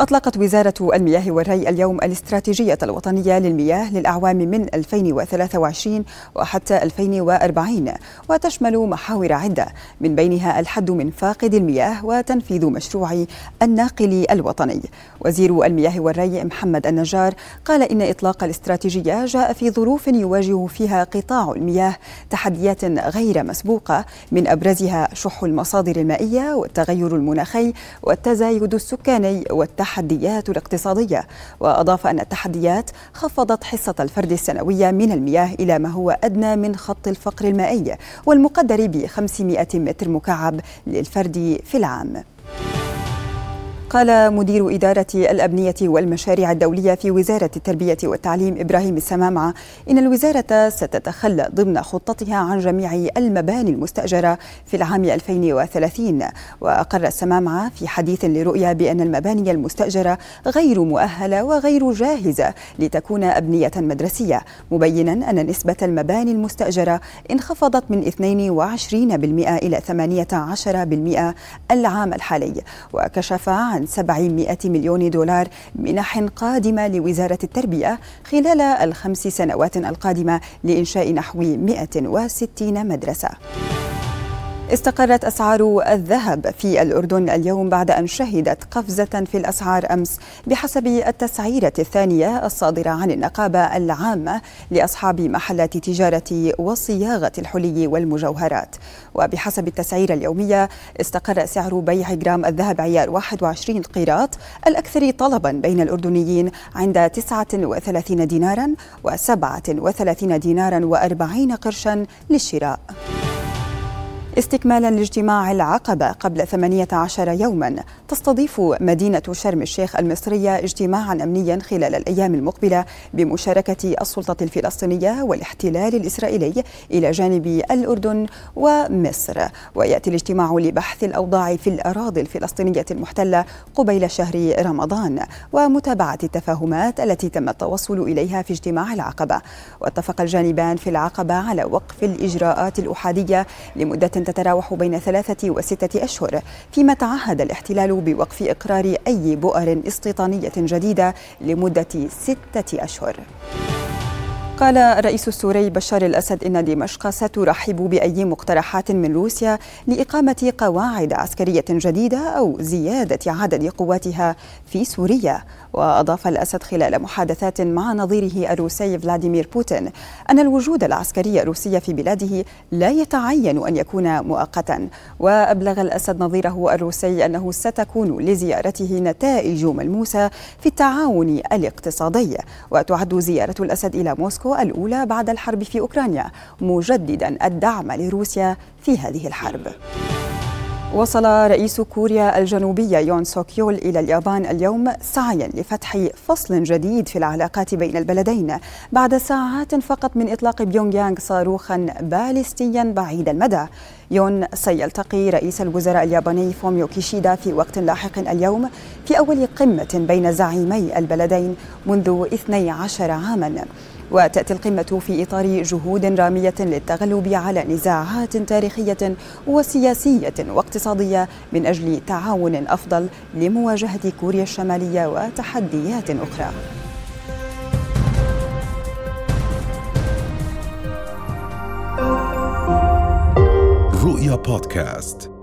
أطلقت وزارة المياه والري اليوم الاستراتيجية الوطنية للمياه للأعوام من 2023 وحتى 2040 وتشمل محاور عدة من بينها الحد من فاقد المياه وتنفيذ مشروع الناقل الوطني. وزير المياه والري محمد النجار قال إن إطلاق الاستراتيجية جاء في ظروف يواجه فيها قطاع المياه تحديات غير مسبوقة من أبرزها شح المصادر المائية والتغير المناخي والتزايد السكاني والتحديات التحديات الاقتصادية وأضاف أن التحديات خفضت حصة الفرد السنوية من المياه إلى ما هو أدنى من خط الفقر المائي والمقدر ب 500 متر مكعب للفرد في العام. قال مدير إدارة الأبنية والمشاريع الدولية في وزارة التربية والتعليم إبراهيم السمامعة إن الوزارة ستتخلى ضمن خطتها عن جميع المباني المستأجرة في العام 2030 وأقر السمامعة في حديث لرؤيا بأن المباني المستأجرة غير مؤهلة وغير جاهزة لتكون أبنية مدرسية مبينا أن نسبة المباني المستأجرة انخفضت من 22% إلى 18% العام الحالي. وكشف عن عن 700 مليون دولار منح قادمة لوزارة التربية خلال الخمس سنوات القادمة لإنشاء نحو 160 مدرسة. استقرت أسعار الذهب في الأردن اليوم بعد أن شهدت قفزة في الأسعار أمس بحسب التسعيرة الثانية الصادرة عن النقابة العامة لأصحاب محلات تجارة وصياغة الحلي والمجوهرات وبحسب التسعيرة اليومية استقر سعر بيع جرام الذهب عيار 21 قيراط الأكثر طلبا بين الأردنيين عند 39 دينارا و37 دينارا و40 قرشا للشراء. استكمالا لاجتماع العقبة قبل 18 يوما تستضيف مدينة شرم الشيخ المصرية اجتماعا أمنيا خلال الأيام المقبلة بمشاركة السلطة الفلسطينية والاحتلال الإسرائيلي إلى جانب الأردن ومصر. ويأتي الاجتماع لبحث الأوضاع في الأراضي الفلسطينية المحتلة قبيل شهر رمضان ومتابعة التفاهمات التي تم التوصل إليها في اجتماع العقبة. واتفق الجانبان في العقبة على وقف الإجراءات الأحادية لمدة تتراوح بين ثلاثة وستة أشهر فيما تعهد الاحتلال بوقف إقرار أي بؤر استيطانية جديدة لمدة ستة أشهر. قال الرئيس السوري بشار الأسد إن دمشق سترحب بأي مقترحات من روسيا لإقامة قواعد عسكرية جديدة أو زيادة عدد قواتها في سوريا. وأضاف الأسد خلال محادثات مع نظيره الروسي فلاديمير بوتين أن الوجود العسكري الروسي في بلاده لا يتعين أن يكون مؤقتا. وأبلغ الأسد نظيره الروسي أنه ستكون لزيارته نتائج ملموسة في التعاون الاقتصادي. وتعد زيارة الأسد إلى موسكو موسكو الأولى بعد الحرب في أوكرانيا مجددا الدعم لروسيا في هذه الحرب. وصل رئيس كوريا الجنوبية يون سوك يول إلى اليابان اليوم سعيا لفتح فصل جديد في العلاقات بين البلدين. بعد ساعات فقط من إطلاق بيونغ يانغ صاروخا باليستيا بعيد المدى. يون سيلتقي رئيس الوزراء الياباني فوميو كيشيدا في وقت لاحق اليوم في أول قمة بين زعيمي البلدين منذ 12 عاما. وتأتي القمة في إطار جهود رامية للتغلب على نزاعات تاريخية وسياسية واقتصادية من أجل تعاون أفضل لمواجهة كوريا الشمالية وتحديات أخرى. رؤيا بودكاست